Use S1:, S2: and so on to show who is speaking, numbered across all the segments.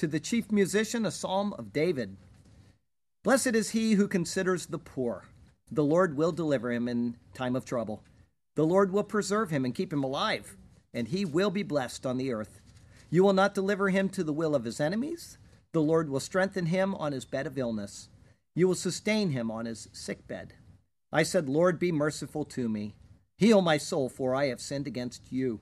S1: To the chief musician, a psalm of David. Blessed is he who considers the poor. The Lord will deliver him in time of trouble. The Lord will preserve him and keep him alive, and he will be blessed on the earth. You will not deliver him to the will of his enemies. The Lord will strengthen him on his bed of illness. You will sustain him on his sick bed. I said, Lord, be merciful to me. Heal my soul, for I have sinned against you.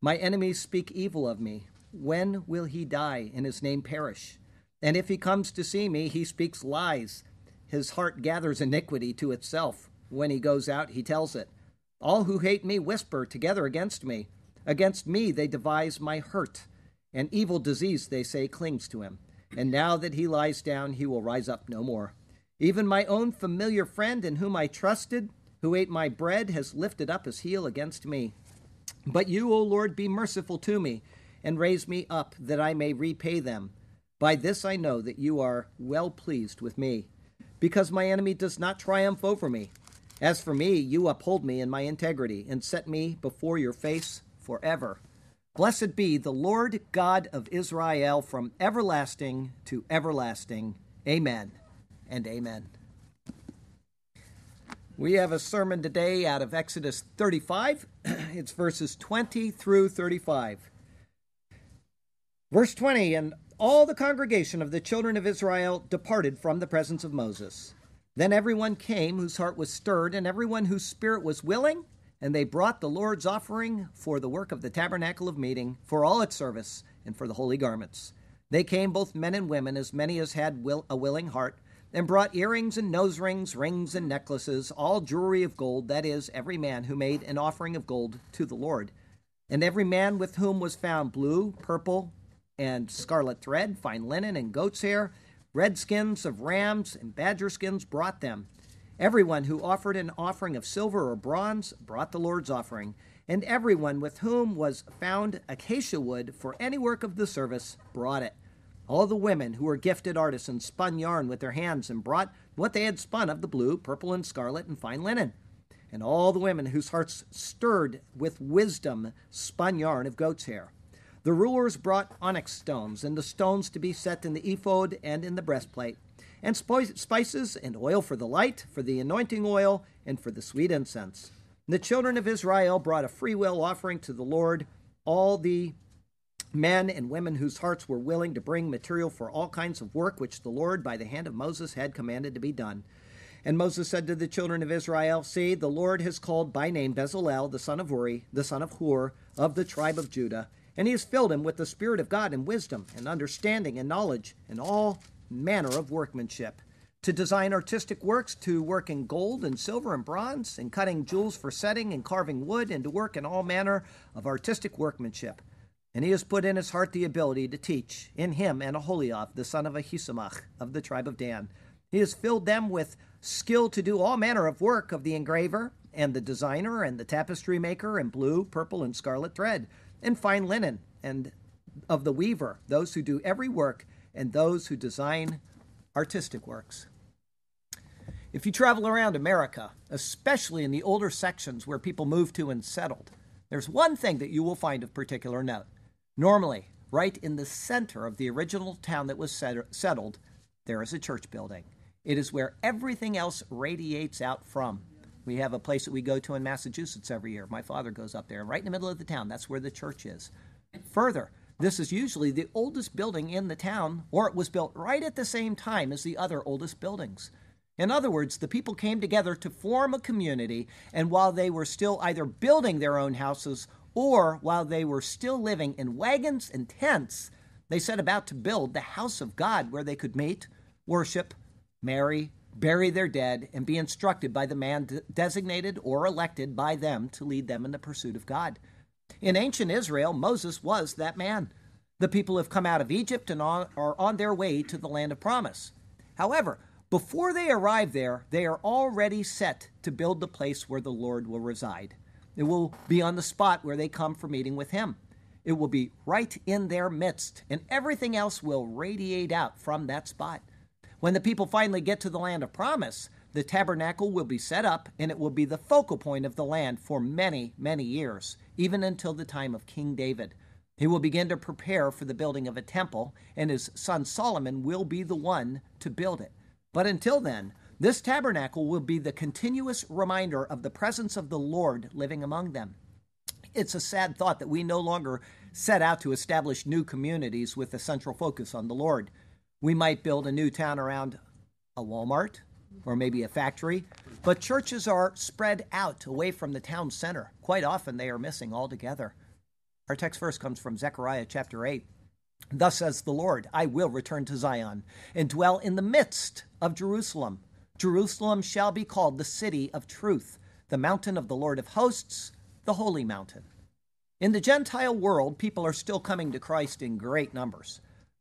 S1: My enemies speak evil of me. When will he die and his name perish? And if he comes to see me, he speaks lies. His heart gathers iniquity to itself. When he goes out, he tells it. All who hate me whisper together against me. Against me they devise my hurt. An evil disease, they say, clings to him. And now that he lies down, he will rise up no more. Even my own familiar friend in whom I trusted, who ate my bread, has lifted up his heel against me. But you, O Lord, be merciful to me and raise me up that I may repay them. By this I know that you are well pleased with me, because my enemy does not triumph over me. As for me, you uphold me in my integrity and set me before your face forever. Blessed be the Lord God of Israel from everlasting to everlasting. Amen and amen. We have a sermon today out of Exodus 35. it's verses 20 through 35. Verse 20 And all the congregation of the children of Israel departed from the presence of Moses. Then everyone came whose heart was stirred, and everyone whose spirit was willing, and they brought the Lord's offering for the work of the tabernacle of meeting, for all its service, and for the holy garments. They came, both men and women, as many as had will, a willing heart, and brought earrings and nose rings, rings and necklaces, all jewelry of gold, that is, every man who made an offering of gold to the Lord. And every man with whom was found blue, purple, and scarlet thread, fine linen, and goat's hair, red skins of rams and badger skins brought them. Everyone who offered an offering of silver or bronze brought the Lord's offering, and everyone with whom was found acacia wood for any work of the service brought it. All the women who were gifted artisans spun yarn with their hands and brought what they had spun of the blue, purple, and scarlet and fine linen. And all the women whose hearts stirred with wisdom spun yarn of goat's hair. The rulers brought onyx stones, and the stones to be set in the ephod and in the breastplate, and spices and oil for the light, for the anointing oil, and for the sweet incense. The children of Israel brought a freewill offering to the Lord, all the men and women whose hearts were willing to bring material for all kinds of work which the Lord, by the hand of Moses, had commanded to be done. And Moses said to the children of Israel, See, the Lord has called by name Bezalel, the son of Uri, the son of Hur, of the tribe of Judah and he has filled him with the Spirit of God and wisdom and understanding and knowledge and all manner of workmanship, to design artistic works, to work in gold and silver and bronze, and cutting jewels for setting and carving wood, and to work in all manner of artistic workmanship. And he has put in his heart the ability to teach in him and Aholiab, the son of Ahisamach of the tribe of Dan. He has filled them with skill to do all manner of work of the engraver and the designer and the tapestry maker in blue, purple, and scarlet thread and fine linen, and of the weaver, those who do every work, and those who design artistic works. If you travel around America, especially in the older sections where people moved to and settled, there's one thing that you will find of particular note. Normally, right in the center of the original town that was settled, there is a church building. It is where everything else radiates out from. We have a place that we go to in Massachusetts every year. My father goes up there, right in the middle of the town. That's where the church is. Further, this is usually the oldest building in the town, or it was built right at the same time as the other oldest buildings. In other words, the people came together to form a community, and while they were still either building their own houses or while they were still living in wagons and tents, they set about to build the house of God where they could meet, worship, marry, bury their dead, and be instructed by the man de- designated or elected by them to lead them in the pursuit of God. In ancient Israel, Moses was that man. The people have come out of Egypt and on, are on their way to the land of promise. However, before they arrive there, they are already set to build the place where the Lord will reside. It will be on the spot where they come for meeting with Him. It will be right in their midst, and everything else will radiate out from that spot. When the people finally get to the land of promise, the tabernacle will be set up, and it will be the focal point of the land for many, many years, even until the time of King David. He will begin to prepare for the building of a temple, and his son Solomon will be the one to build it. But until then, this tabernacle will be the continuous reminder of the presence of the Lord living among them. It's a sad thought that we no longer set out to establish new communities with a central focus on the Lord. We might build a new town around a Walmart or maybe a factory, but churches are spread out away from the town center. Quite often they are missing altogether. Our text verse comes from Zechariah chapter 8. Thus says the Lord, I will return to Zion and dwell in the midst of Jerusalem. Jerusalem shall be called the city of truth, the mountain of the Lord of hosts, the holy mountain. In the Gentile world, people are still coming to Christ in great numbers.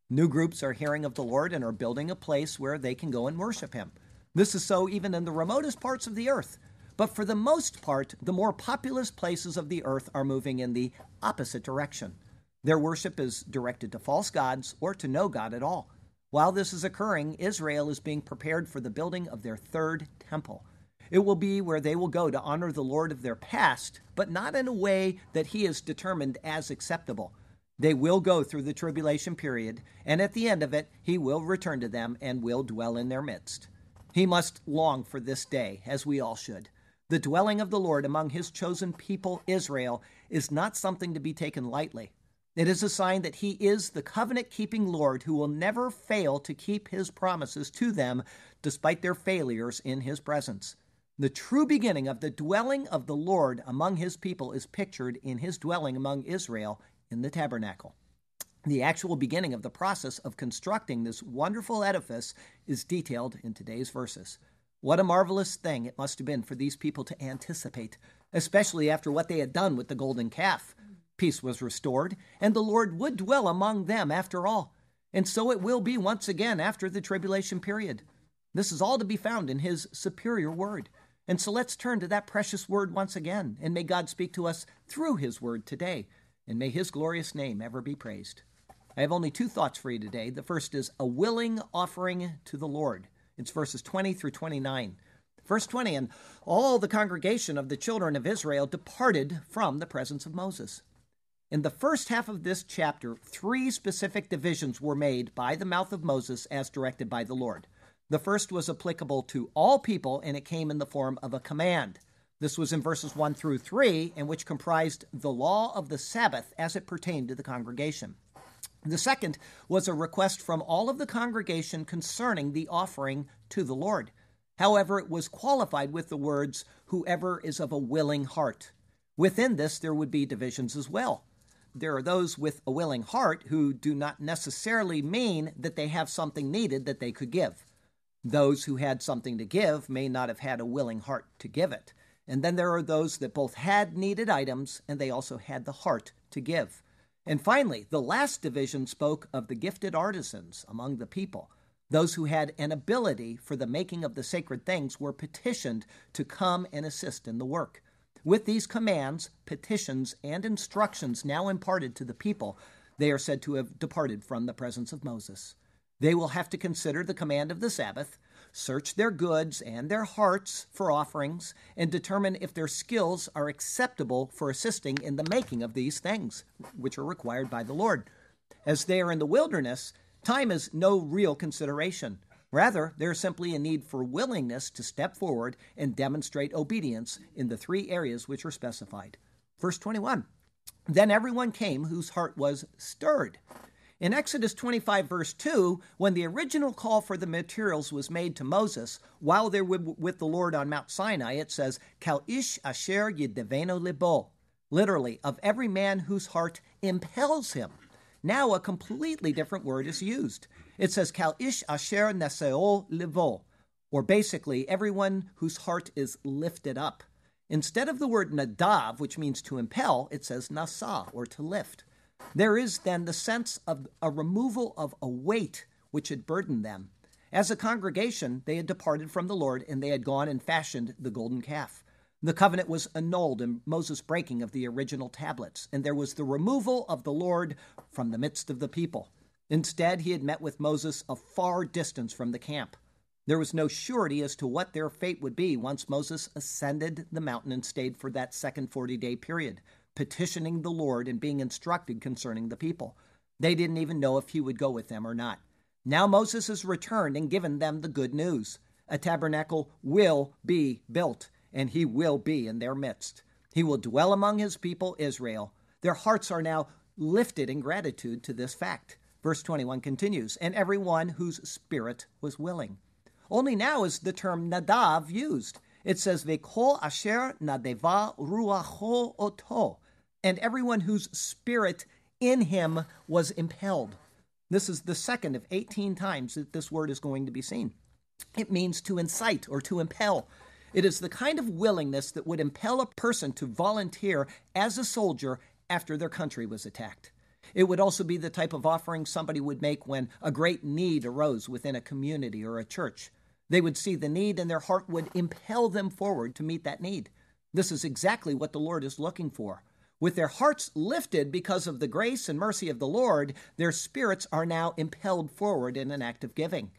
S1: New groups are hearing of the Lord and are building a place where they can go and worship Him. This is so even in the remotest parts of the earth. But for the most part, the more populous places of the earth are moving in the opposite direction. Their worship is directed to false gods or to no God at all. While this is occurring, Israel is being prepared for the building of their third temple. It will be where they will go to honor the Lord of their past, but not in a way that He has determined as acceptable. They will go through the tribulation period, and at the end of it, He will return to them and will dwell in their midst. He must long for this day, as we all should. The dwelling of the Lord among His chosen people, Israel, is not something to be taken lightly. It is a sign that He is the covenant keeping Lord who will never fail to keep His promises to them despite their failures in His presence. The true beginning of the dwelling of the Lord among his people is pictured in his dwelling among Israel in the tabernacle. The actual beginning of the process of constructing this wonderful edifice is detailed in today's verses. What a marvelous thing it must have been for these people to anticipate, especially after what they had done with the golden calf. Peace was restored, and the Lord would dwell among them after all. And so it will be once again after the tribulation period. This is all to be found in His superior word. And so let's turn to that precious word once again, and may God speak to us through his word today, and may his glorious name ever be praised. I have only two thoughts for you today. The first is a willing offering to the Lord. It's verses 20 through 29. Verse 20 And all the congregation of the children of Israel departed from the presence of Moses. In the first half of this chapter, three specific divisions were made by the mouth of Moses as directed by the Lord. The first was applicable to all people, and it came in the form of a command. This was in verses 1 through 3, and which comprised the law of the Sabbath as it pertained to the congregation. The second was a request from all of the congregation concerning the offering to the Lord. However, it was qualified with the words, whoever is of a willing heart. Within this, there would be divisions as well. There are those with a willing heart who do not necessarily mean that they have something needed that they could give. Those who had something to give may not have had a willing heart to give it. And then there are those that both had needed items and they also had the heart to give. And finally, the last division spoke of the gifted artisans among the people. Those who had an ability for the making of the sacred things were petitioned to come and assist in the work. With these commands, petitions, and instructions now imparted to the people, they are said to have departed from the presence of Moses. They will have to consider the command of the Sabbath, search their goods and their hearts for offerings, and determine if their skills are acceptable for assisting in the making of these things, which are required by the Lord. As they are in the wilderness, time is no real consideration. Rather, there is simply a need for willingness to step forward and demonstrate obedience in the three areas which are specified. Verse 21 Then everyone came whose heart was stirred. In Exodus 25, verse 2, when the original call for the materials was made to Moses while they were with the Lord on Mount Sinai, it says, Kal ish asher yideveno libo, literally, of every man whose heart impels him. Now a completely different word is used. It says, Kal ish asher neseo livo, or basically, everyone whose heart is lifted up. Instead of the word nadav, which means to impel, it says nasa, or to lift. There is then the sense of a removal of a weight which had burdened them. As a congregation, they had departed from the Lord and they had gone and fashioned the golden calf. The covenant was annulled in Moses' breaking of the original tablets, and there was the removal of the Lord from the midst of the people. Instead, he had met with Moses a far distance from the camp. There was no surety as to what their fate would be once Moses ascended the mountain and stayed for that second 40 day period, petitioning the Lord and being instructed concerning the people. They didn't even know if he would go with them or not. Now Moses has returned and given them the good news. A tabernacle will be built, and he will be in their midst. He will dwell among his people, Israel. Their hearts are now lifted in gratitude to this fact. Verse 21 continues, and everyone whose spirit was willing. Only now is the term nadav used. It says, Vekol asher nadeva ruacho oto, and everyone whose spirit in him was impelled. This is the second of 18 times that this word is going to be seen. It means to incite or to impel. It is the kind of willingness that would impel a person to volunteer as a soldier after their country was attacked. It would also be the type of offering somebody would make when a great need arose within a community or a church. They would see the need and their heart would impel them forward to meet that need. This is exactly what the Lord is looking for. With their hearts lifted because of the grace and mercy of the Lord, their spirits are now impelled forward in an act of giving.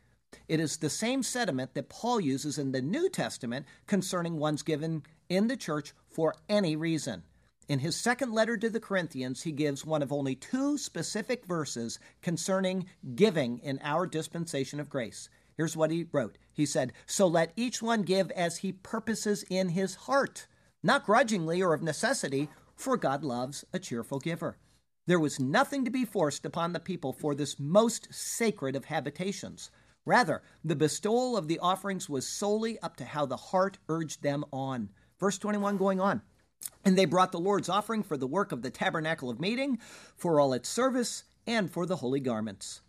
S1: It is the same sentiment that Paul uses in the New Testament concerning ones given in the church for any reason. In his second letter to the Corinthians, he gives one of only two specific verses concerning giving in our dispensation of grace. Here's what he wrote He said, So let each one give as he purposes in his heart, not grudgingly or of necessity for God loves a cheerful giver. There was nothing to be forced upon the people for this most sacred of habitations. Rather, the bestowal of the offerings was solely up to how the heart urged them on. Verse 21 going on. And they brought the Lord's offering for the work of the tabernacle of meeting, for all its service, and for the holy garments.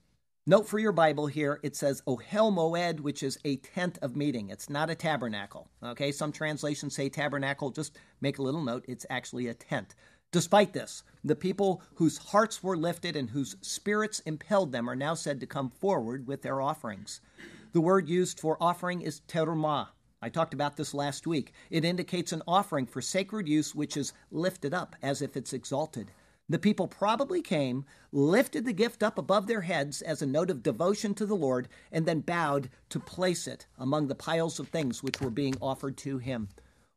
S1: Note for your Bible here, it says Ohel Moed, which is a tent of meeting. It's not a tabernacle. Okay, some translations say tabernacle. Just make a little note, it's actually a tent. Despite this, the people whose hearts were lifted and whose spirits impelled them are now said to come forward with their offerings. The word used for offering is terumah. I talked about this last week. It indicates an offering for sacred use which is lifted up as if it's exalted. The people probably came, lifted the gift up above their heads as a note of devotion to the Lord, and then bowed to place it among the piles of things which were being offered to him.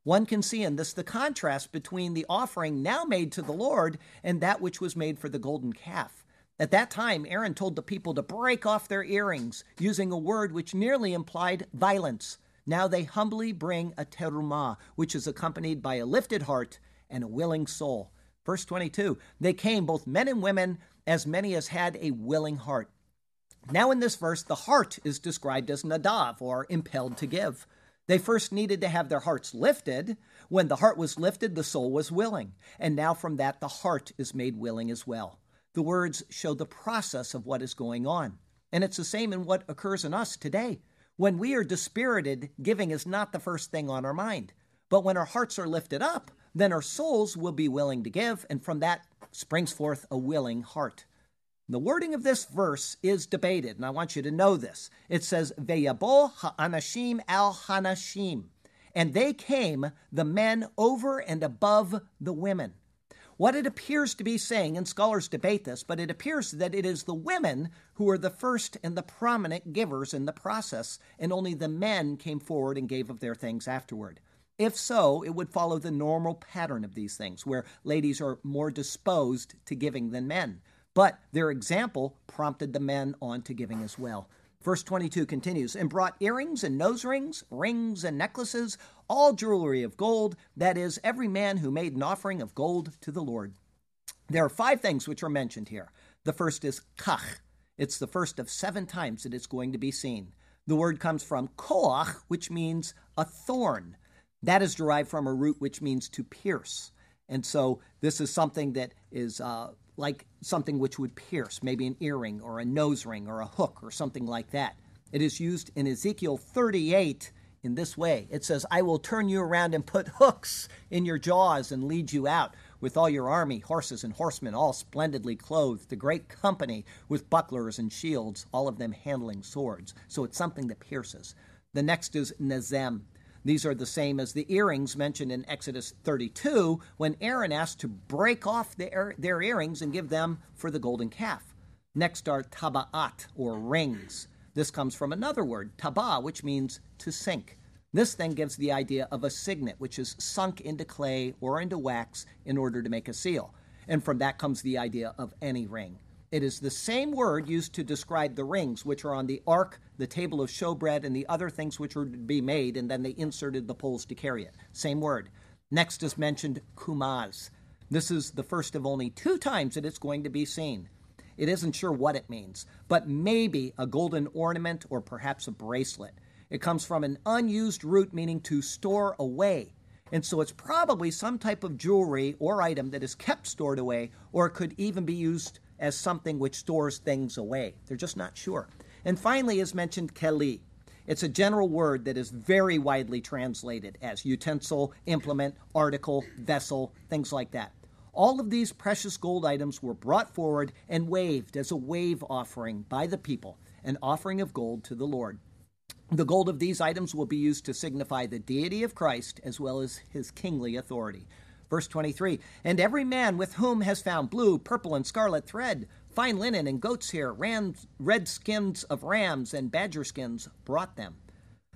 S1: One can see in this the contrast between the offering now made to the Lord and that which was made for the golden calf. At that time, Aaron told the people to break off their earrings, using a word which nearly implied violence. Now they humbly bring a terumah, which is accompanied by a lifted heart and a willing soul. Verse 22 They came, both men and women, as many as had a willing heart. Now, in this verse, the heart is described as nadav, or impelled to give. They first needed to have their hearts lifted. When the heart was lifted, the soul was willing. And now, from that, the heart is made willing as well. The words show the process of what is going on. And it's the same in what occurs in us today. When we are dispirited, giving is not the first thing on our mind. But when our hearts are lifted up, then our souls will be willing to give, and from that springs forth a willing heart. The wording of this verse is debated, and I want you to know this. It says, Veyabo ha'anashim al hanashim. And they came, the men, over and above the women. What it appears to be saying, and scholars debate this, but it appears that it is the women who are the first and the prominent givers in the process, and only the men came forward and gave of their things afterward. If so, it would follow the normal pattern of these things, where ladies are more disposed to giving than men. But their example prompted the men on to giving as well. Verse 22 continues, and brought earrings and nose rings, rings and necklaces, all jewelry of gold, that is, every man who made an offering of gold to the Lord. There are five things which are mentioned here. The first is kach. It's the first of seven times that it's going to be seen. The word comes from koach, which means a thorn. That is derived from a root which means to pierce. And so this is something that is uh, like something which would pierce, maybe an earring or a nose ring or a hook or something like that. It is used in Ezekiel 38 in this way it says, I will turn you around and put hooks in your jaws and lead you out. with all your army, horses and horsemen, all splendidly clothed, the great company with bucklers and shields, all of them handling swords. So it's something that pierces. The next is Nezem. These are the same as the earrings mentioned in Exodus 32 when Aaron asked to break off their, their earrings and give them for the golden calf. Next are tabaat, or rings. This comes from another word, taba, which means to sink. This then gives the idea of a signet, which is sunk into clay or into wax in order to make a seal. And from that comes the idea of any ring. It is the same word used to describe the rings which are on the ark, the table of showbread, and the other things which were to be made, and then they inserted the poles to carry it. Same word. Next is mentioned kumaz. This is the first of only two times that it's going to be seen. It isn't sure what it means, but maybe a golden ornament or perhaps a bracelet. It comes from an unused root meaning to store away. And so it's probably some type of jewelry or item that is kept stored away, or it could even be used as something which stores things away. They're just not sure. And finally as mentioned keli. It's a general word that is very widely translated as utensil, implement, article, vessel, things like that. All of these precious gold items were brought forward and waved as a wave offering by the people, an offering of gold to the Lord. The gold of these items will be used to signify the deity of Christ as well as his kingly authority. Verse 23 And every man with whom has found blue, purple, and scarlet thread, fine linen and goat's hair, rams, red skins of rams, and badger skins brought them.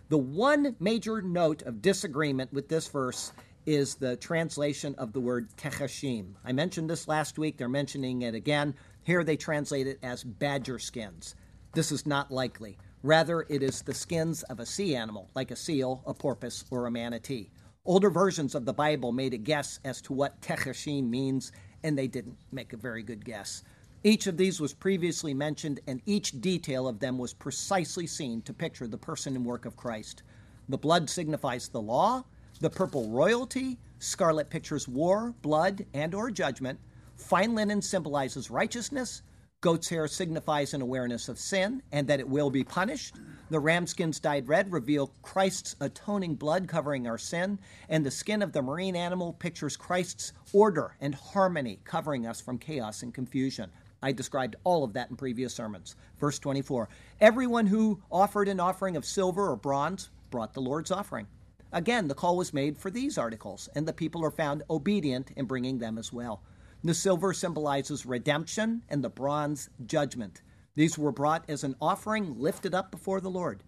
S1: The one major note of disagreement with this verse is the translation of the word techashim. I mentioned this last week, they're mentioning it again. Here they translate it as badger skins. This is not likely. Rather, it is the skins of a sea animal, like a seal, a porpoise, or a manatee. Older versions of the Bible made a guess as to what techashim means, and they didn't make a very good guess. Each of these was previously mentioned, and each detail of them was precisely seen to picture the person and work of Christ. The blood signifies the law, the purple royalty, scarlet pictures war, blood, and or judgment, fine linen symbolizes righteousness, Goat's hair signifies an awareness of sin and that it will be punished. The ramskins dyed red reveal Christ's atoning blood covering our sin, and the skin of the marine animal pictures Christ's order and harmony covering us from chaos and confusion. I described all of that in previous sermons. Verse 24 Everyone who offered an offering of silver or bronze brought the Lord's offering. Again, the call was made for these articles, and the people are found obedient in bringing them as well. The silver symbolizes redemption, and the bronze, judgment. These were brought as an offering lifted up before the Lord.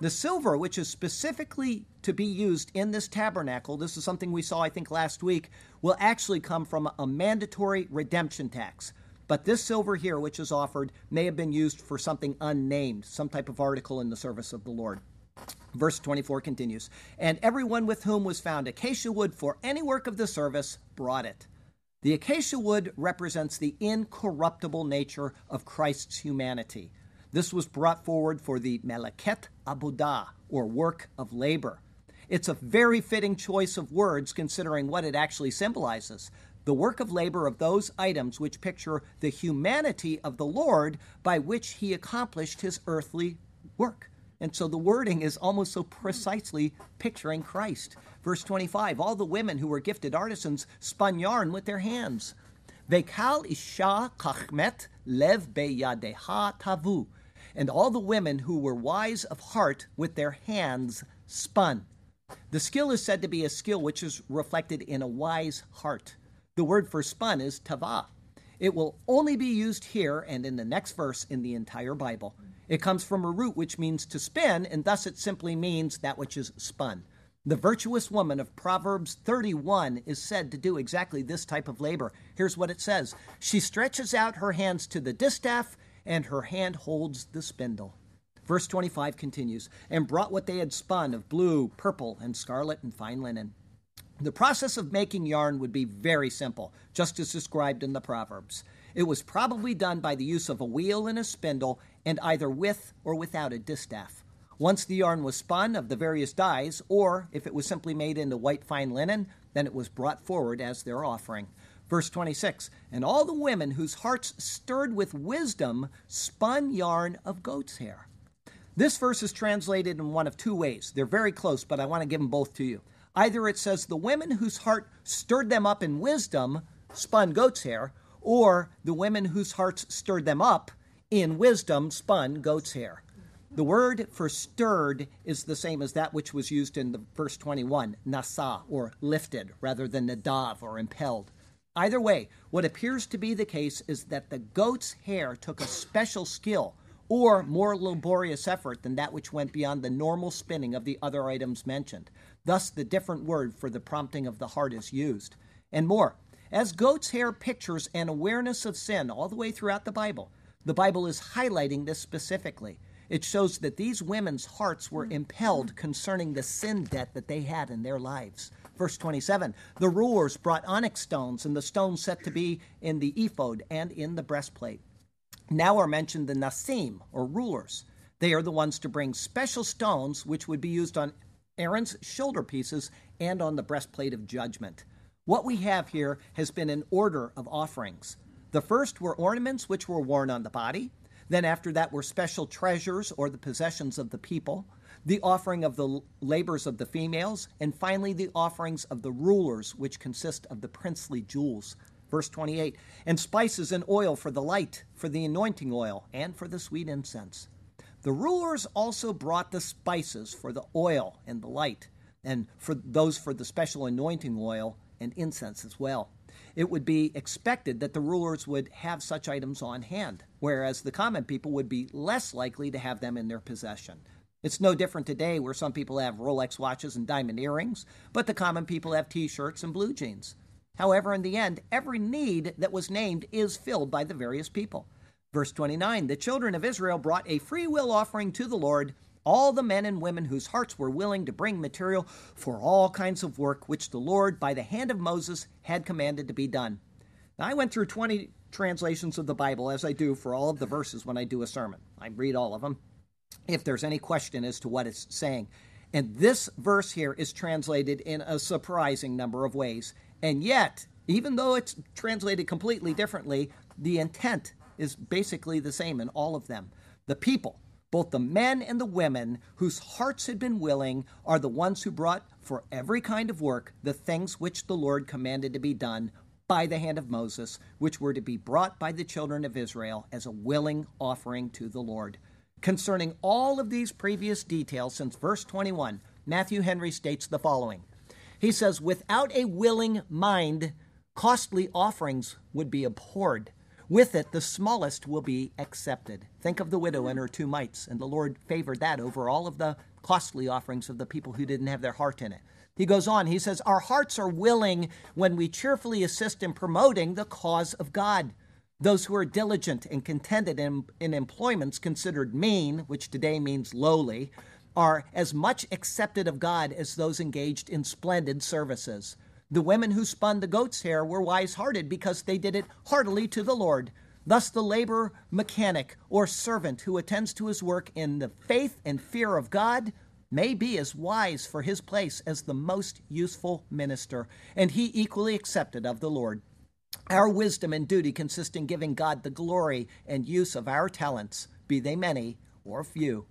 S1: The silver, which is specifically to be used in this tabernacle, this is something we saw, I think, last week, will actually come from a mandatory redemption tax. But this silver here, which is offered, may have been used for something unnamed, some type of article in the service of the Lord. Verse 24 continues And everyone with whom was found acacia wood for any work of the service brought it. The acacia wood represents the incorruptible nature of Christ's humanity. This was brought forward for the Meleket Abudah, or work of labor. It's a very fitting choice of words considering what it actually symbolizes the work of labor of those items which picture the humanity of the Lord by which he accomplished his earthly work. And so the wording is almost so precisely picturing Christ. Verse 25 All the women who were gifted artisans spun yarn with their hands. Vekal isha kachmet lev beyadeha tavu. And all the women who were wise of heart with their hands spun. The skill is said to be a skill which is reflected in a wise heart. The word for spun is tava. It will only be used here and in the next verse in the entire Bible. It comes from a root which means to spin, and thus it simply means that which is spun. The virtuous woman of Proverbs 31 is said to do exactly this type of labor. Here's what it says She stretches out her hands to the distaff, and her hand holds the spindle. Verse 25 continues, and brought what they had spun of blue, purple, and scarlet and fine linen. The process of making yarn would be very simple, just as described in the Proverbs. It was probably done by the use of a wheel and a spindle, and either with or without a distaff. Once the yarn was spun of the various dyes, or if it was simply made into white fine linen, then it was brought forward as their offering. Verse 26 And all the women whose hearts stirred with wisdom spun yarn of goat's hair. This verse is translated in one of two ways. They're very close, but I want to give them both to you. Either it says, The women whose heart stirred them up in wisdom spun goat's hair, or the women whose hearts stirred them up in wisdom spun goat's hair. The word for stirred is the same as that which was used in the verse 21, nasa, or lifted, rather than nadav, or impelled. Either way, what appears to be the case is that the goat's hair took a special skill or more laborious effort than that which went beyond the normal spinning of the other items mentioned. Thus, the different word for the prompting of the heart is used. And more, as goat's hair pictures an awareness of sin all the way throughout the Bible, the Bible is highlighting this specifically. It shows that these women's hearts were impelled concerning the sin debt that they had in their lives. Verse 27 The rulers brought onyx stones, and the stones set to be in the ephod and in the breastplate. Now are mentioned the Nasim, or rulers. They are the ones to bring special stones which would be used on Aaron's shoulder pieces and on the breastplate of judgment. What we have here has been an order of offerings. The first were ornaments which were worn on the body. Then, after that, were special treasures or the possessions of the people, the offering of the labors of the females, and finally, the offerings of the rulers, which consist of the princely jewels. Verse 28 And spices and oil for the light, for the anointing oil, and for the sweet incense. The rulers also brought the spices for the oil and the light, and for those for the special anointing oil and incense as well. It would be expected that the rulers would have such items on hand, whereas the common people would be less likely to have them in their possession. It's no different today where some people have Rolex watches and diamond earrings, but the common people have t shirts and blue jeans. However, in the end, every need that was named is filled by the various people. Verse 29 The children of Israel brought a free will offering to the Lord, all the men and women whose hearts were willing to bring material for all kinds of work which the Lord, by the hand of Moses, had commanded to be done. Now, I went through 20 translations of the Bible, as I do for all of the verses when I do a sermon. I read all of them if there's any question as to what it's saying. And this verse here is translated in a surprising number of ways. And yet, even though it's translated completely differently, the intent is basically the same in all of them. The people, both the men and the women whose hearts had been willing, are the ones who brought for every kind of work the things which the Lord commanded to be done by the hand of Moses, which were to be brought by the children of Israel as a willing offering to the Lord. Concerning all of these previous details since verse 21, Matthew Henry states the following he says, without a willing mind, costly offerings would be abhorred. With it, the smallest will be accepted. Think of the widow and her two mites, and the Lord favored that over all of the costly offerings of the people who didn't have their heart in it. He goes on, he says, Our hearts are willing when we cheerfully assist in promoting the cause of God. Those who are diligent and contented in, in employments considered mean, which today means lowly, are as much accepted of God as those engaged in splendid services. The women who spun the goat's hair were wise hearted because they did it heartily to the Lord. Thus, the labor mechanic or servant who attends to his work in the faith and fear of God may be as wise for his place as the most useful minister, and he equally accepted of the Lord. Our wisdom and duty consist in giving God the glory and use of our talents, be they many or few.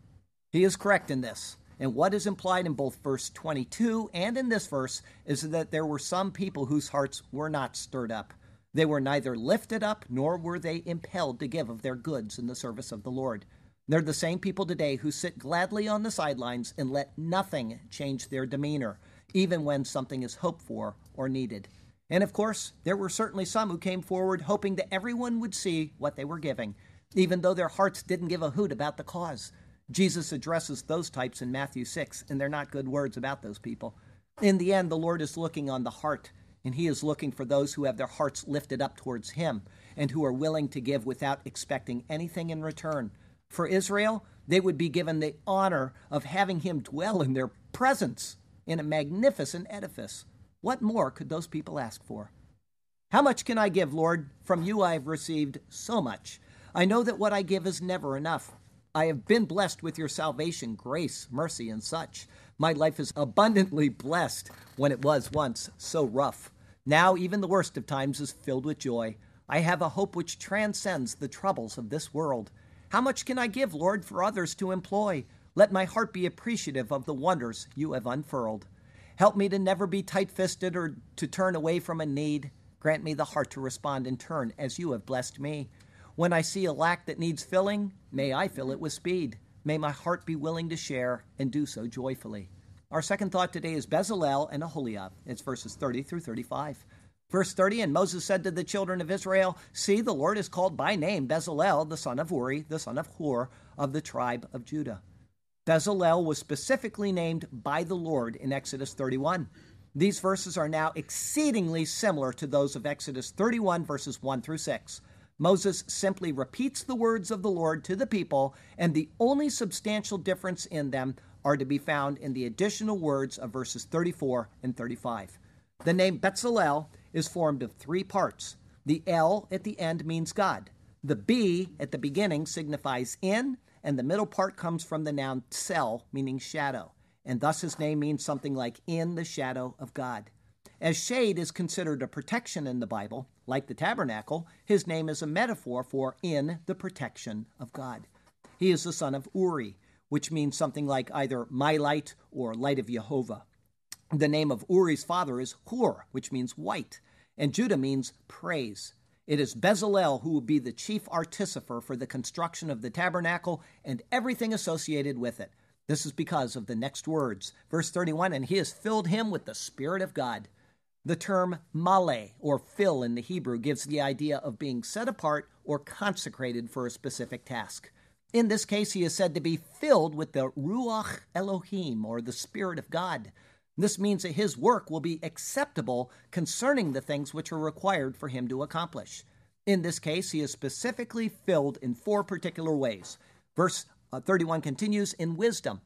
S1: He is correct in this. And what is implied in both verse 22 and in this verse is that there were some people whose hearts were not stirred up. They were neither lifted up nor were they impelled to give of their goods in the service of the Lord. They're the same people today who sit gladly on the sidelines and let nothing change their demeanor, even when something is hoped for or needed. And of course, there were certainly some who came forward hoping that everyone would see what they were giving, even though their hearts didn't give a hoot about the cause. Jesus addresses those types in Matthew 6, and they're not good words about those people. In the end, the Lord is looking on the heart, and He is looking for those who have their hearts lifted up towards Him and who are willing to give without expecting anything in return. For Israel, they would be given the honor of having Him dwell in their presence in a magnificent edifice. What more could those people ask for? How much can I give, Lord? From you I have received so much. I know that what I give is never enough. I have been blessed with your salvation, grace, mercy, and such. My life is abundantly blessed when it was once so rough. Now, even the worst of times is filled with joy. I have a hope which transcends the troubles of this world. How much can I give, Lord, for others to employ? Let my heart be appreciative of the wonders you have unfurled. Help me to never be tight fisted or to turn away from a need. Grant me the heart to respond in turn as you have blessed me. When I see a lack that needs filling, may I fill it with speed. May my heart be willing to share and do so joyfully. Our second thought today is Bezalel and Aholiab. It's verses 30 through 35. Verse 30 And Moses said to the children of Israel, See, the Lord is called by name Bezalel, the son of Uri, the son of Hur, of the tribe of Judah. Bezalel was specifically named by the Lord in Exodus 31. These verses are now exceedingly similar to those of Exodus 31, verses 1 through 6. Moses simply repeats the words of the Lord to the people, and the only substantial difference in them are to be found in the additional words of verses 34 and 35. The name Bezalel is formed of three parts. The L at the end means God. The B at the beginning signifies in, and the middle part comes from the noun tsel, meaning shadow. And thus his name means something like in the shadow of God. As shade is considered a protection in the Bible, like the tabernacle, his name is a metaphor for in the protection of God. He is the son of Uri, which means something like either my light or light of Jehovah. The name of Uri's father is Hur, which means white, and Judah means praise. It is Bezalel who will be the chief artificer for the construction of the tabernacle and everything associated with it. This is because of the next words. Verse 31 And he has filled him with the Spirit of God. The term male, or fill in the Hebrew, gives the idea of being set apart or consecrated for a specific task. In this case, he is said to be filled with the Ruach Elohim, or the Spirit of God. This means that his work will be acceptable concerning the things which are required for him to accomplish. In this case, he is specifically filled in four particular ways. Verse uh, 31 continues in wisdom.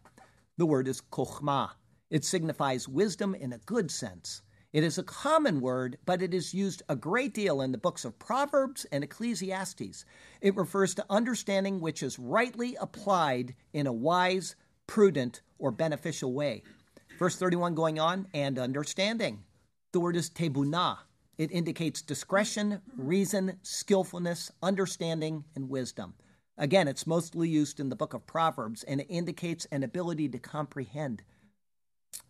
S1: The word is kochma. It signifies wisdom in a good sense. It is a common word, but it is used a great deal in the books of Proverbs and Ecclesiastes. It refers to understanding which is rightly applied in a wise, prudent, or beneficial way. Verse 31 going on, and understanding. The word is tebunah. It indicates discretion, reason, skillfulness, understanding, and wisdom. Again, it's mostly used in the book of Proverbs, and it indicates an ability to comprehend.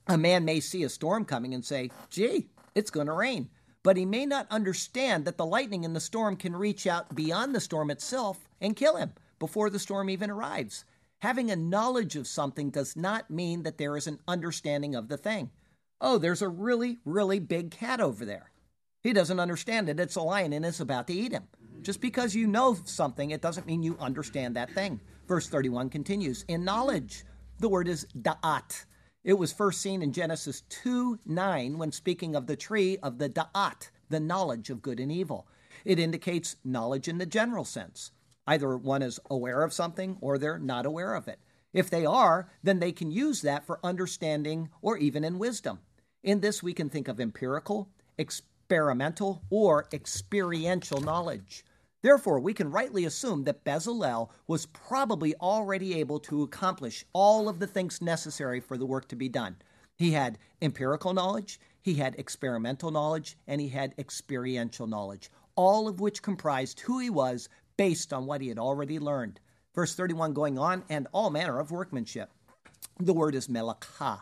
S1: A man may see a storm coming and say, gee, it's going to rain. But he may not understand that the lightning in the storm can reach out beyond the storm itself and kill him before the storm even arrives. Having a knowledge of something does not mean that there is an understanding of the thing. Oh, there's a really, really big cat over there. He doesn't understand it. It's a lion and it's about to eat him. Just because you know something, it doesn't mean you understand that thing. Verse 31 continues In knowledge, the word is da'at. It was first seen in Genesis 2 9 when speaking of the tree of the da'at, the knowledge of good and evil. It indicates knowledge in the general sense. Either one is aware of something or they're not aware of it. If they are, then they can use that for understanding or even in wisdom. In this, we can think of empirical, experimental, or experiential knowledge. Therefore, we can rightly assume that Bezalel was probably already able to accomplish all of the things necessary for the work to be done. He had empirical knowledge, he had experimental knowledge, and he had experiential knowledge, all of which comprised who he was based on what he had already learned. Verse 31 going on, and all manner of workmanship. The word is melakha.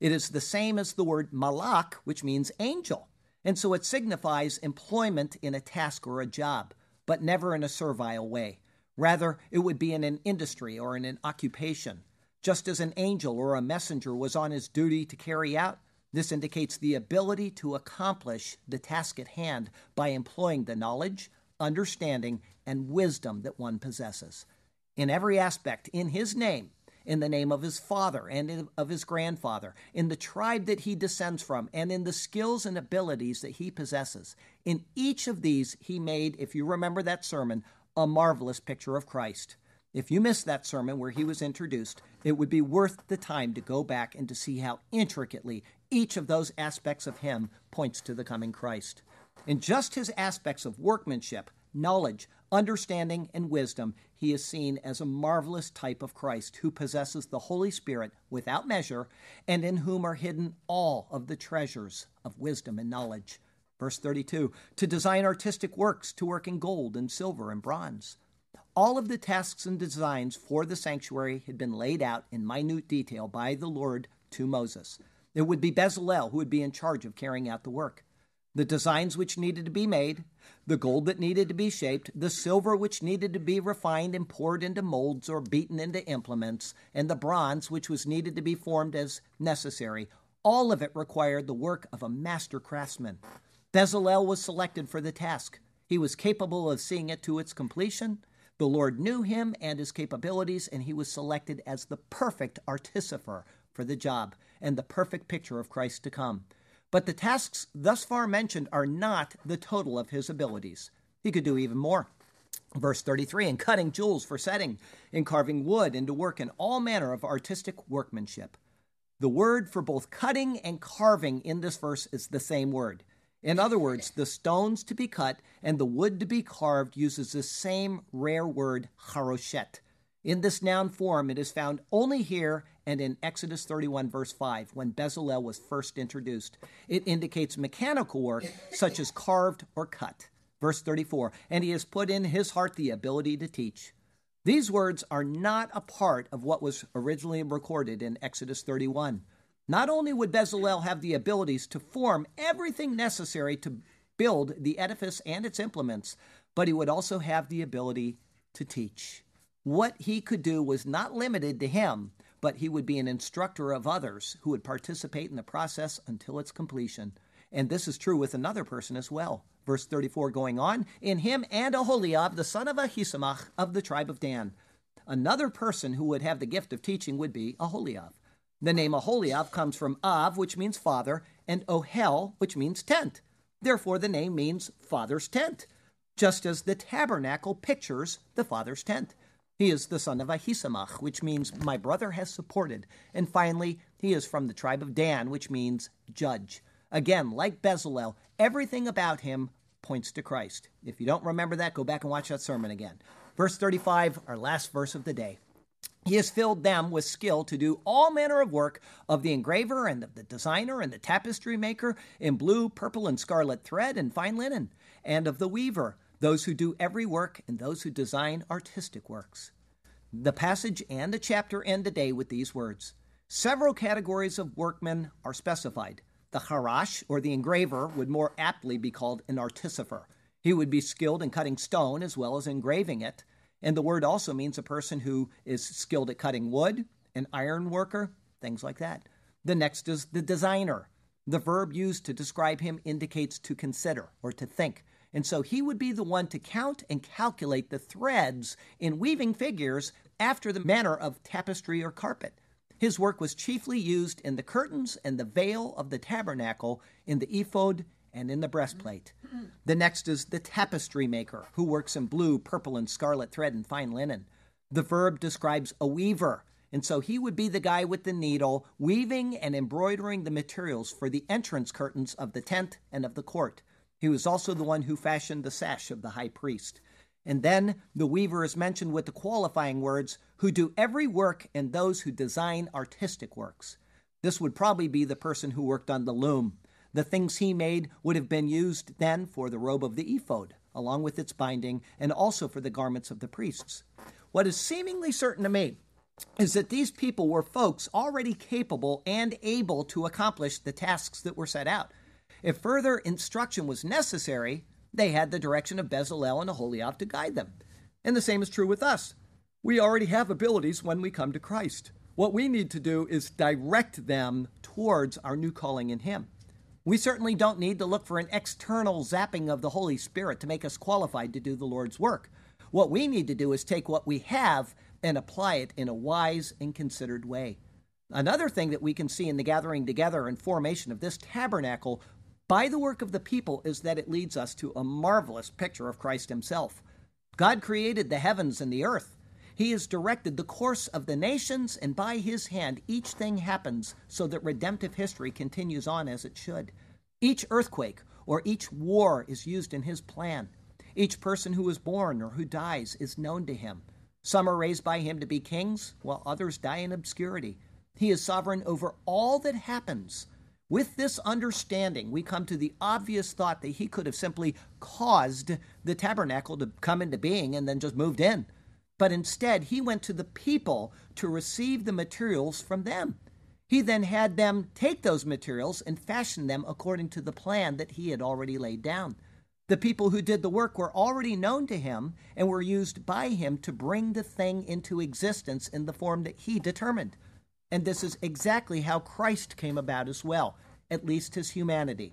S1: It is the same as the word malak, which means angel. And so it signifies employment in a task or a job, but never in a servile way. Rather, it would be in an industry or in an occupation. Just as an angel or a messenger was on his duty to carry out, this indicates the ability to accomplish the task at hand by employing the knowledge, understanding, and wisdom that one possesses. In every aspect, in his name, in the name of his father and of his grandfather, in the tribe that he descends from, and in the skills and abilities that he possesses. In each of these, he made, if you remember that sermon, a marvelous picture of Christ. If you missed that sermon where he was introduced, it would be worth the time to go back and to see how intricately each of those aspects of him points to the coming Christ. In just his aspects of workmanship, knowledge, understanding, and wisdom, he is seen as a marvelous type of Christ who possesses the Holy Spirit without measure and in whom are hidden all of the treasures of wisdom and knowledge. Verse 32 To design artistic works, to work in gold and silver and bronze. All of the tasks and designs for the sanctuary had been laid out in minute detail by the Lord to Moses. It would be Bezalel who would be in charge of carrying out the work. The designs which needed to be made, the gold that needed to be shaped, the silver which needed to be refined and poured into molds or beaten into implements, and the bronze which was needed to be formed as necessary. All of it required the work of a master craftsman. Bezalel was selected for the task. He was capable of seeing it to its completion. The Lord knew him and his capabilities, and he was selected as the perfect artificer for the job and the perfect picture of Christ to come. But the tasks thus far mentioned are not the total of his abilities. He could do even more. Verse 33 in cutting jewels for setting, in carving wood, and to work in all manner of artistic workmanship. The word for both cutting and carving in this verse is the same word. In other words, the stones to be cut and the wood to be carved uses the same rare word, haroshet. In this noun form, it is found only here and in Exodus 31, verse 5, when Bezalel was first introduced. It indicates mechanical work, such as carved or cut. Verse 34, and he has put in his heart the ability to teach. These words are not a part of what was originally recorded in Exodus 31. Not only would Bezalel have the abilities to form everything necessary to build the edifice and its implements, but he would also have the ability to teach. What he could do was not limited to him, but he would be an instructor of others who would participate in the process until its completion. And this is true with another person as well. Verse 34 going on, in him and Aholiab, the son of Ahisamach of the tribe of Dan. Another person who would have the gift of teaching would be Aholiab. The name Aholiab comes from Av, which means father, and Ohel, which means tent. Therefore, the name means father's tent, just as the tabernacle pictures the father's tent. He is the son of Ahisamach, which means my brother has supported. And finally, he is from the tribe of Dan, which means judge. Again, like Bezalel, everything about him points to Christ. If you don't remember that, go back and watch that sermon again. Verse 35, our last verse of the day. He has filled them with skill to do all manner of work of the engraver and of the designer and the tapestry maker in blue, purple, and scarlet thread and fine linen, and of the weaver, those who do every work and those who design artistic works. The passage and the chapter end today with these words. Several categories of workmen are specified. The harash, or the engraver, would more aptly be called an artificer. He would be skilled in cutting stone as well as engraving it. And the word also means a person who is skilled at cutting wood, an iron worker, things like that. The next is the designer. The verb used to describe him indicates to consider or to think. And so he would be the one to count and calculate the threads in weaving figures after the manner of tapestry or carpet. His work was chiefly used in the curtains and the veil of the tabernacle, in the ephod, and in the breastplate. The next is the tapestry maker, who works in blue, purple, and scarlet thread and fine linen. The verb describes a weaver, and so he would be the guy with the needle, weaving and embroidering the materials for the entrance curtains of the tent and of the court. He was also the one who fashioned the sash of the high priest. And then the weaver is mentioned with the qualifying words, who do every work and those who design artistic works. This would probably be the person who worked on the loom. The things he made would have been used then for the robe of the ephod, along with its binding, and also for the garments of the priests. What is seemingly certain to me is that these people were folks already capable and able to accomplish the tasks that were set out. If further instruction was necessary, they had the direction of Bezalel and Aholiab to guide them. And the same is true with us. We already have abilities when we come to Christ. What we need to do is direct them towards our new calling in Him. We certainly don't need to look for an external zapping of the Holy Spirit to make us qualified to do the Lord's work. What we need to do is take what we have and apply it in a wise and considered way. Another thing that we can see in the gathering together and formation of this tabernacle by the work of the people is that it leads us to a marvelous picture of Christ Himself. God created the heavens and the earth. He has directed the course of the nations, and by his hand each thing happens so that redemptive history continues on as it should. Each earthquake or each war is used in his plan. Each person who is born or who dies is known to him. Some are raised by him to be kings, while others die in obscurity. He is sovereign over all that happens. With this understanding, we come to the obvious thought that he could have simply caused the tabernacle to come into being and then just moved in but instead he went to the people to receive the materials from them. He then had them take those materials and fashion them according to the plan that he had already laid down. The people who did the work were already known to him and were used by him to bring the thing into existence in the form that he determined. And this is exactly how Christ came about as well, at least his humanity.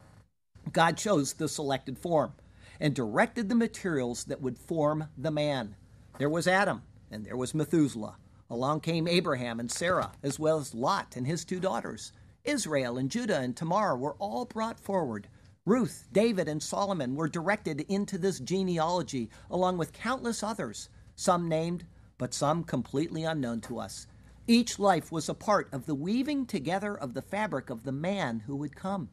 S1: God chose the selected form and directed the materials that would form the man. There was Adam, and there was Methuselah. Along came Abraham and Sarah, as well as Lot and his two daughters. Israel and Judah and Tamar were all brought forward. Ruth, David, and Solomon were directed into this genealogy, along with countless others, some named, but some completely unknown to us. Each life was a part of the weaving together of the fabric of the man who would come.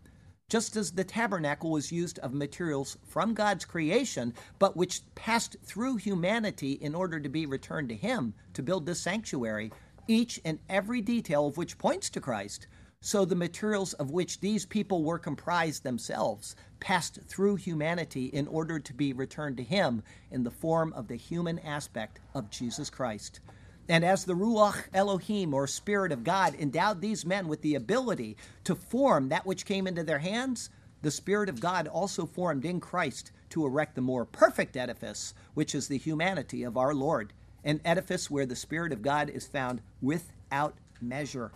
S1: Just as the tabernacle was used of materials from God's creation, but which passed through humanity in order to be returned to Him to build this sanctuary, each and every detail of which points to Christ, so the materials of which these people were comprised themselves passed through humanity in order to be returned to Him in the form of the human aspect of Jesus Christ. And as the Ruach Elohim, or Spirit of God, endowed these men with the ability to form that which came into their hands, the Spirit of God also formed in Christ to erect the more perfect edifice, which is the humanity of our Lord, an edifice where the Spirit of God is found without measure.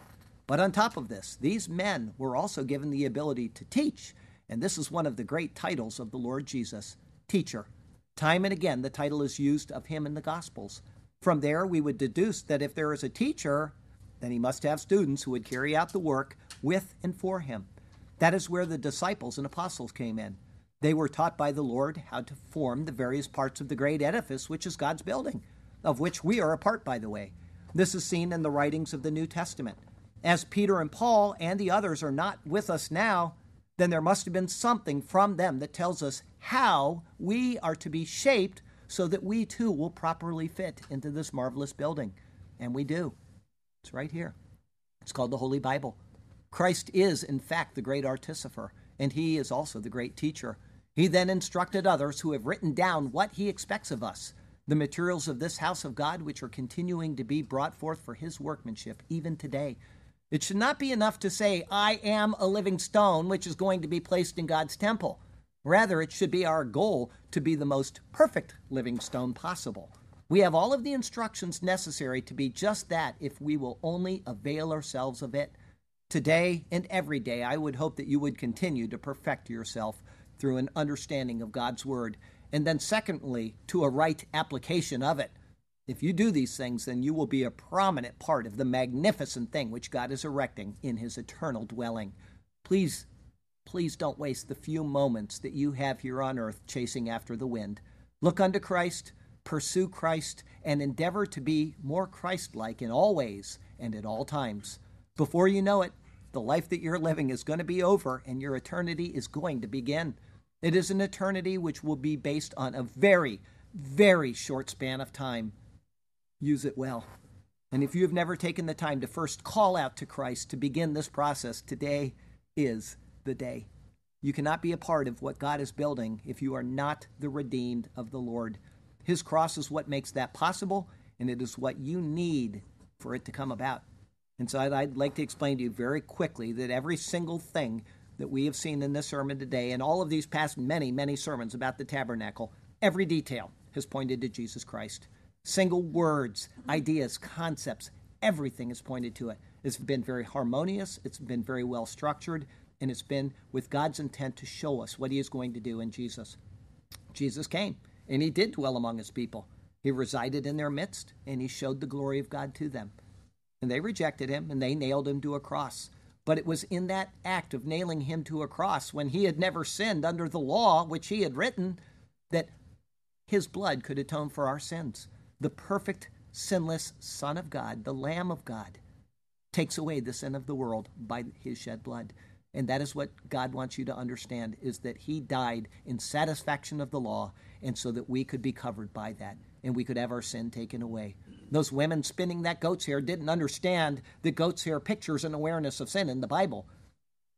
S1: But on top of this, these men were also given the ability to teach. And this is one of the great titles of the Lord Jesus teacher. Time and again, the title is used of him in the Gospels. From there, we would deduce that if there is a teacher, then he must have students who would carry out the work with and for him. That is where the disciples and apostles came in. They were taught by the Lord how to form the various parts of the great edifice which is God's building, of which we are a part, by the way. This is seen in the writings of the New Testament as Peter and Paul and the others are not with us now, then there must have been something from them that tells us how we are to be shaped so that we too will properly fit into this marvelous building. And we do. It's right here. It's called the Holy Bible. Christ is, in fact, the great artificer, and he is also the great teacher. He then instructed others who have written down what he expects of us, the materials of this house of God, which are continuing to be brought forth for his workmanship even today. It should not be enough to say, I am a living stone, which is going to be placed in God's temple. Rather, it should be our goal to be the most perfect living stone possible. We have all of the instructions necessary to be just that if we will only avail ourselves of it. Today and every day, I would hope that you would continue to perfect yourself through an understanding of God's Word, and then, secondly, to a right application of it. If you do these things, then you will be a prominent part of the magnificent thing which God is erecting in his eternal dwelling. Please, please don't waste the few moments that you have here on earth chasing after the wind. Look unto Christ, pursue Christ, and endeavor to be more Christ like in all ways and at all times. Before you know it, the life that you're living is going to be over and your eternity is going to begin. It is an eternity which will be based on a very, very short span of time use it well. And if you have never taken the time to first call out to Christ to begin this process, today is the day. You cannot be a part of what God is building if you are not the redeemed of the Lord. His cross is what makes that possible, and it is what you need for it to come about. And so I'd, like to explain to you very quickly that every single thing that we have seen in this sermon today, and all of these past many, many sermons about the tabernacle, every detail has pointed to Jesus Christ single words, ideas, concepts, everything is pointed to it. It's been very harmonious, it's been very well structured, and it's been with God's intent to show us what He is going to do in Jesus. Jesus came, and He did dwell among His people. He resided in their midst, and He showed the glory of God to them. And they rejected Him, and they nailed Him to a cross. But it was in that act of nailing Him to a cross, when He had never sinned under the law which He had written, that His blood could atone for our sins the perfect, sinless Son of God, the Lamb of God, takes away the sin of the world by his shed blood. And that is what God wants you to understand is that he died in satisfaction of the law and so that we could be covered by that and we could have our sin taken away. Those women spinning that goat's hair didn't understand the goat's hair pictures an awareness of sin in the Bible.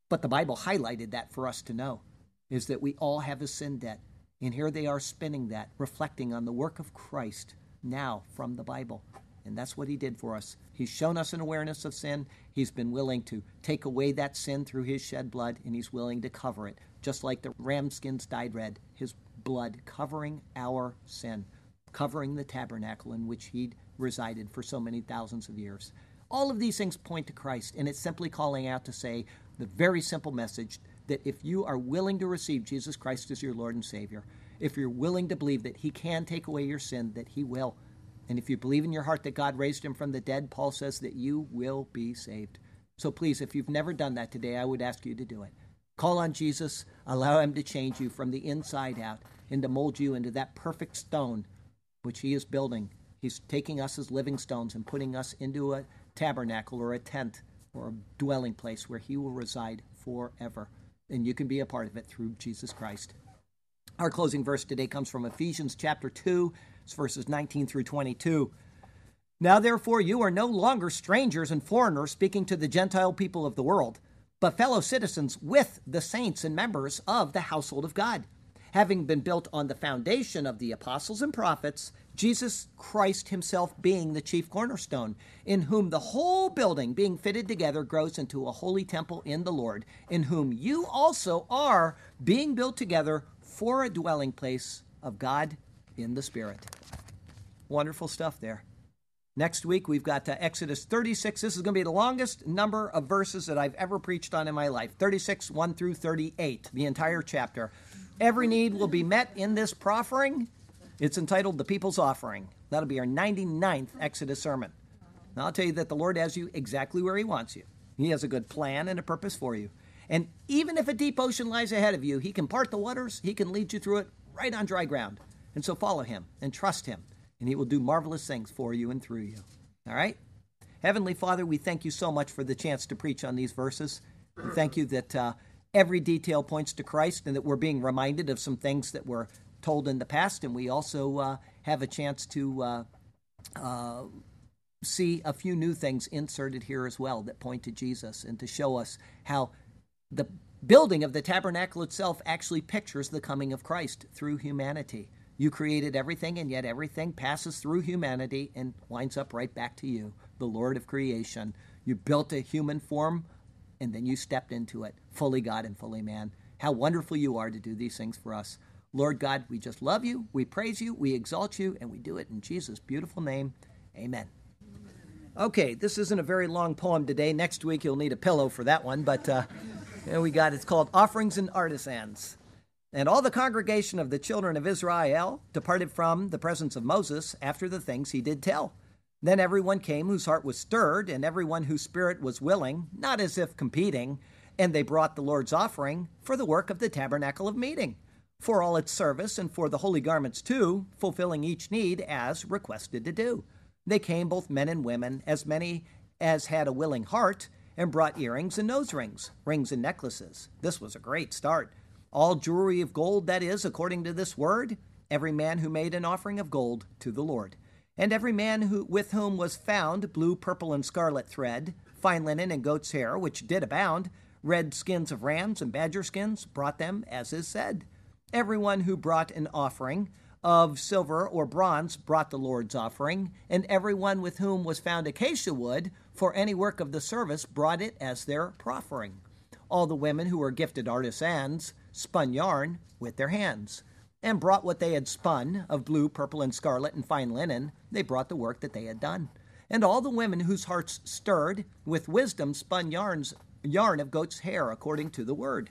S1: But the Bible highlighted that for us to know is that we all have a sin debt. And here they are spinning that, reflecting on the work of Christ now from the Bible. And that's what he did for us. He's shown us an awareness of sin. He's been willing to take away that sin through his shed blood, and he's willing to cover it, just like the ram skins dyed red, his blood covering our sin, covering the tabernacle in which he'd resided for so many thousands of years. All of these things point to Christ, and it's simply calling out to say the very simple message that if you are willing to receive Jesus Christ as your Lord and Savior, if you're willing to believe that He can take away your sin, that He will, and if you believe in your heart that God raised Him from the dead, Paul says that you will be saved. So please, if you've never done that today, I would ask you to do it. Call on Jesus, allow Him to change you from the inside out and to mold you into that perfect stone which He is building. He's taking us as living stones and putting us into a tabernacle or a tent or a dwelling place where He will reside forever. And you can be a part of it through Jesus Christ. Our closing verse today comes from Ephesians chapter 2, it's verses 19 through 22. Now, therefore, you are no longer strangers and foreigners speaking to the Gentile people of the world, but fellow citizens with the saints and members of the household of God, having been built on the foundation of the apostles and prophets, Jesus Christ himself being the chief cornerstone, in whom the whole building, being fitted together, grows into a holy temple in the Lord, in whom you also are being built together for a dwelling place of God in the Spirit. Wonderful stuff there. Next week, we've got uh, Exodus 36. This is going to be the longest number of verses that I've ever preached on in my life 36, 1 through 38, the entire chapter. Every need will be met in this proffering. It's entitled The People's Offering. That'll be our 99th Exodus sermon. Now, I'll tell you that the Lord has you exactly where He wants you. He has a good plan and a purpose for you. And even if a deep ocean lies ahead of you, He can part the waters, He can lead you through it right on dry ground. And so follow Him and trust Him and He will do marvelous things for you and through you. All right? Heavenly Father, we thank you so much for the chance to preach on these verses. We thank you that uh, every detail points to Christ and that we're being reminded of some things that were told in the past, and we also uh, have a chance to uh, uh see a few new things inserted here as well that point to Jesus and to show us how the building of the tabernacle itself actually pictures the coming of Christ through humanity. You created everything, and yet everything passes through humanity and winds up right back to you, the Lord of creation. You built a human form, and then you stepped into it, fully God and fully man. How wonderful you are to do these things for us. Lord God, we just love you, we praise you, we exalt you, and we do it in Jesus' beautiful name. Amen. Okay, this isn't a very long poem today. Next week you'll need a pillow for that one, but uh, we got it's called Offerings and Artisans. And all the congregation of the children of Israel departed from the presence of Moses after the things he did tell. Then everyone came whose heart was stirred, and everyone whose spirit was willing, not as if competing, and they brought the Lord's offering for the work of the tabernacle of meeting, for all its service, and for the holy garments too, fulfilling each need as requested to do. They came, both men and women, as many as had a willing heart, and brought earrings and nose rings, rings and necklaces. This was a great start all jewelry of gold, that is, according to this word, every man who made an offering of gold to the Lord. And every man who, with whom was found blue, purple, and scarlet thread, fine linen, and goat's hair, which did abound, red skins of rams and badger skins, brought them, as is said. Everyone who brought an offering of silver or bronze brought the Lord's offering, and everyone with whom was found acacia wood for any work of the service brought it as their proffering. All the women who were gifted artisans spun yarn with their hands, and brought what they had spun of blue, purple, and scarlet and fine linen. They brought the work that they had done. And all the women whose hearts stirred with wisdom spun yarns, yarn of goat's hair according to the word.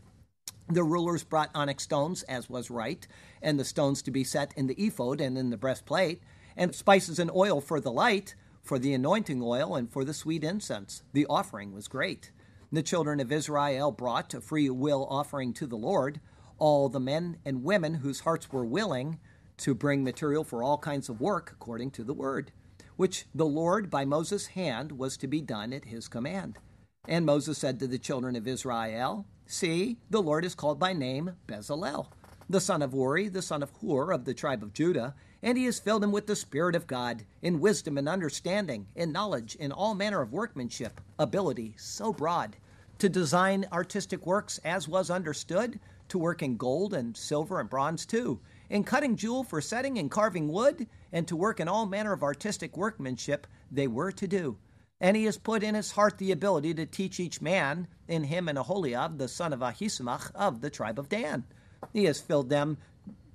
S1: The rulers brought onyx stones, as was right, and the stones to be set in the ephod and in the breastplate, and spices and oil for the light, for the anointing oil, and for the sweet incense. The offering was great. The children of Israel brought a free will offering to the Lord, all the men and women whose hearts were willing to bring material for all kinds of work according to the word, which the Lord by Moses' hand was to be done at his command. And Moses said to the children of Israel, See, the Lord is called by name Bezalel, the son of Uri, the son of Hur of the tribe of Judah, and he has filled him with the Spirit of God, in wisdom and understanding, in knowledge, in all manner of workmanship, ability so broad, to design artistic works as was understood, to work in gold and silver and bronze too, in cutting jewel for setting and carving wood, and to work in all manner of artistic workmanship they were to do. And he has put in his heart the ability to teach each man in him and Aholiab, the son of Ahisamach of the tribe of Dan. He has filled them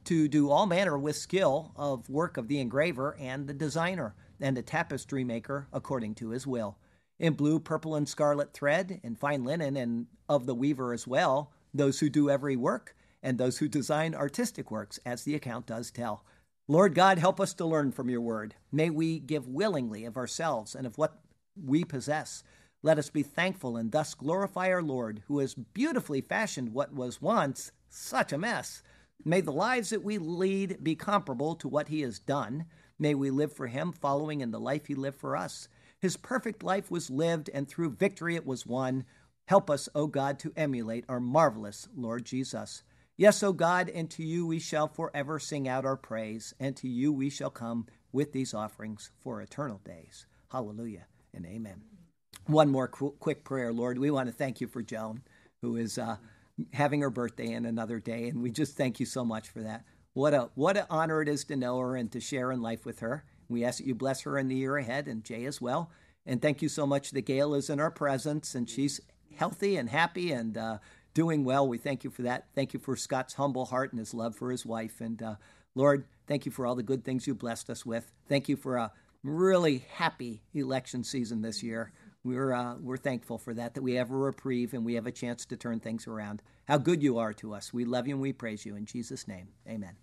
S1: to do all manner with skill of work of the engraver and the designer and the tapestry maker according to his will. In blue, purple, and scarlet thread, and fine linen, and of the weaver as well, those who do every work, and those who design artistic works, as the account does tell. Lord God, help us to learn from your word. May we give willingly of ourselves and of what we possess. Let us be thankful and thus glorify our Lord, who has beautifully fashioned what was once such a mess. May the lives that we lead be comparable to what he has done. May we live for him, following in the life he lived for us. His perfect life was lived, and through victory it was won. Help us, O God, to emulate our marvelous Lord Jesus. Yes, O God, and to you we shall forever sing out our praise, and to you we shall come with these offerings for eternal days. Hallelujah and amen. One more qu- quick prayer, Lord. We want to thank you for Joan, who is uh, having her birthday in another day, and we just thank you so much for that. What a what an honor it is to know her and to share in life with her. We ask that you bless her in the year ahead, and Jay as well. And thank you so much that Gail is in our presence and she's healthy and happy and uh, doing well. We thank you for that. Thank you for Scott's humble heart and his love for his wife. And uh, Lord, thank you for all the good things you blessed us with. Thank you for a really happy election season this year. We're uh, we're thankful for that. That we have a reprieve and we have a chance to turn things around. How good you are to us. We love you and we praise you in Jesus' name. Amen.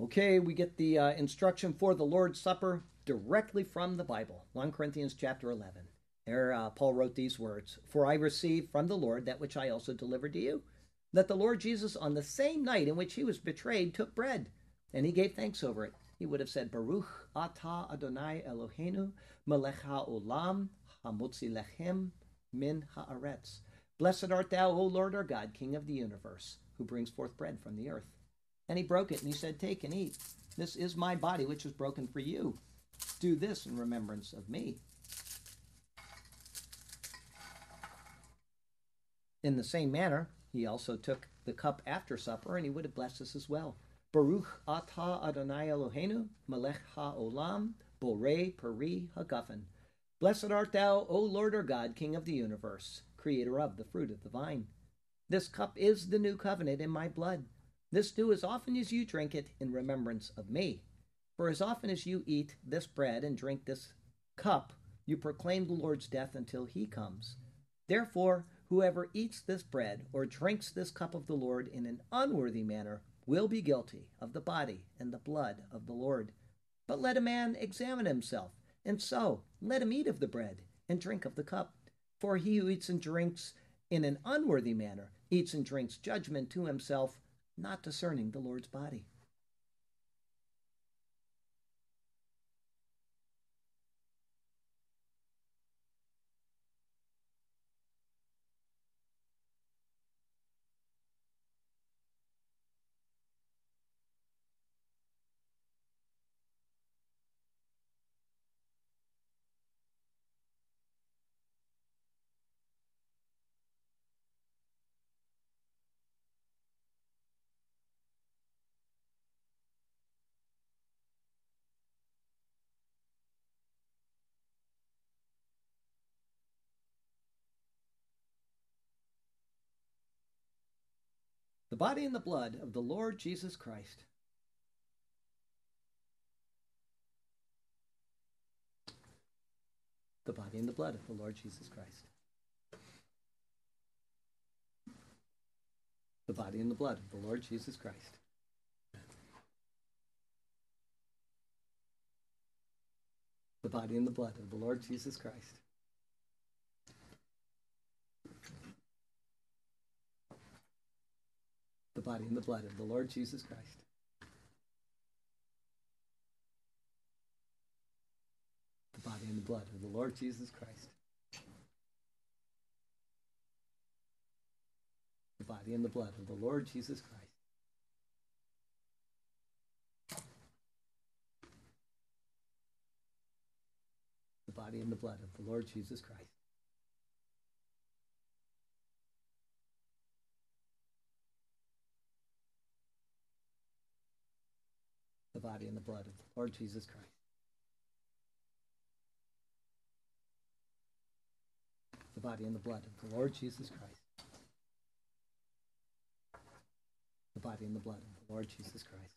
S1: Okay, we get the uh, instruction for the Lord's Supper directly from the Bible, 1 Corinthians chapter 11. There, uh, Paul wrote these words For I received from the Lord that which I also delivered to you, that the Lord Jesus, on the same night in which he was betrayed, took bread, and he gave thanks over it. He would have said, Baruch atah Adonai Eloheinu, melech ha'olam, hamotzi lechem min haaretz. Blessed art thou, O Lord our God, King of the universe, who brings forth bread from the earth. And he broke it, and he said, Take and eat. This is my body, which is broken for you. Do this in remembrance of me. In the same manner, he also took the cup after supper, and he would have blessed us as well. Baruch atah Adonai Eloheinu, melech ha'olam, borei peri hagafen. Blessed art thou, O Lord our God, King of the universe, creator of the fruit of the vine. This cup is the new covenant in my blood. This do as often as you drink it in remembrance of me. For as often as you eat this bread and drink this cup, you proclaim the Lord's death until he comes. Therefore, whoever eats this bread or drinks this cup of the Lord in an unworthy manner will be guilty of the body and the blood of the Lord. But let a man examine himself, and so let him eat of the bread and drink of the cup. For he who eats and drinks in an unworthy manner eats and drinks judgment to himself not discerning the Lord's body. The body and the blood of the Lord Jesus Christ. The body and the blood of the Lord Jesus Christ. The body and the blood of the Lord Jesus Christ. The body and the blood of the Lord Jesus Christ. The body and the blood of the Lord Jesus Christ. The body and the blood of the Lord Jesus Christ. The body and the blood of the Lord Jesus Christ. The body and the blood of the Lord Jesus Christ. Body and the blood of the Lord Jesus Christ. The body and the blood of the Lord Jesus Christ. The body and the blood of the Lord Jesus Christ.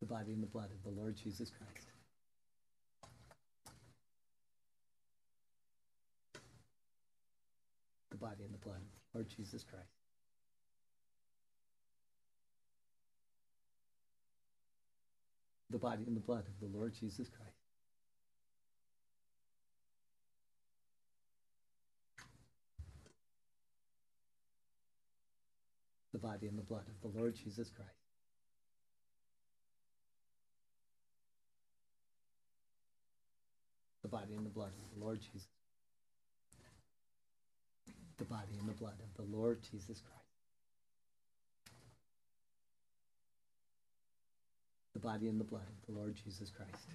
S1: The body and the blood of the Lord Jesus Christ. The body and the blood of the Lord Jesus Christ. The body and the blood of the Lord Jesus Christ. The body and the blood of the Lord Jesus Christ. The body and the blood of the Lord Jesus. The body and the blood of the Lord Jesus Christ. The body and the blood of the Lord Jesus Christ.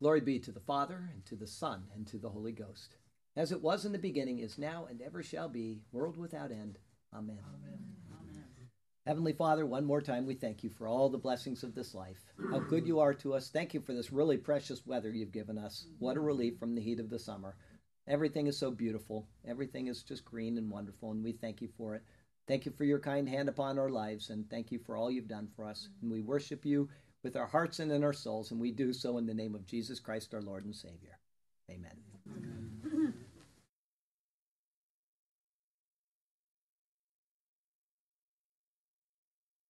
S1: Glory be to the Father, and to the Son, and to the Holy Ghost, as it was in the beginning, is now, and ever shall be, world without end. Amen. Amen. Heavenly Father, one more time, we thank you for all the blessings of this life. How good you are to us. Thank you for this really precious weather you've given us. What a relief from the heat of the summer. Everything is so beautiful. Everything is just green and wonderful, and we thank you for it. Thank you for your kind hand upon our lives, and thank you for all you've done for us. And we worship you with our hearts and in our souls, and we do so in the name of Jesus Christ, our Lord and Savior. Amen. Amen.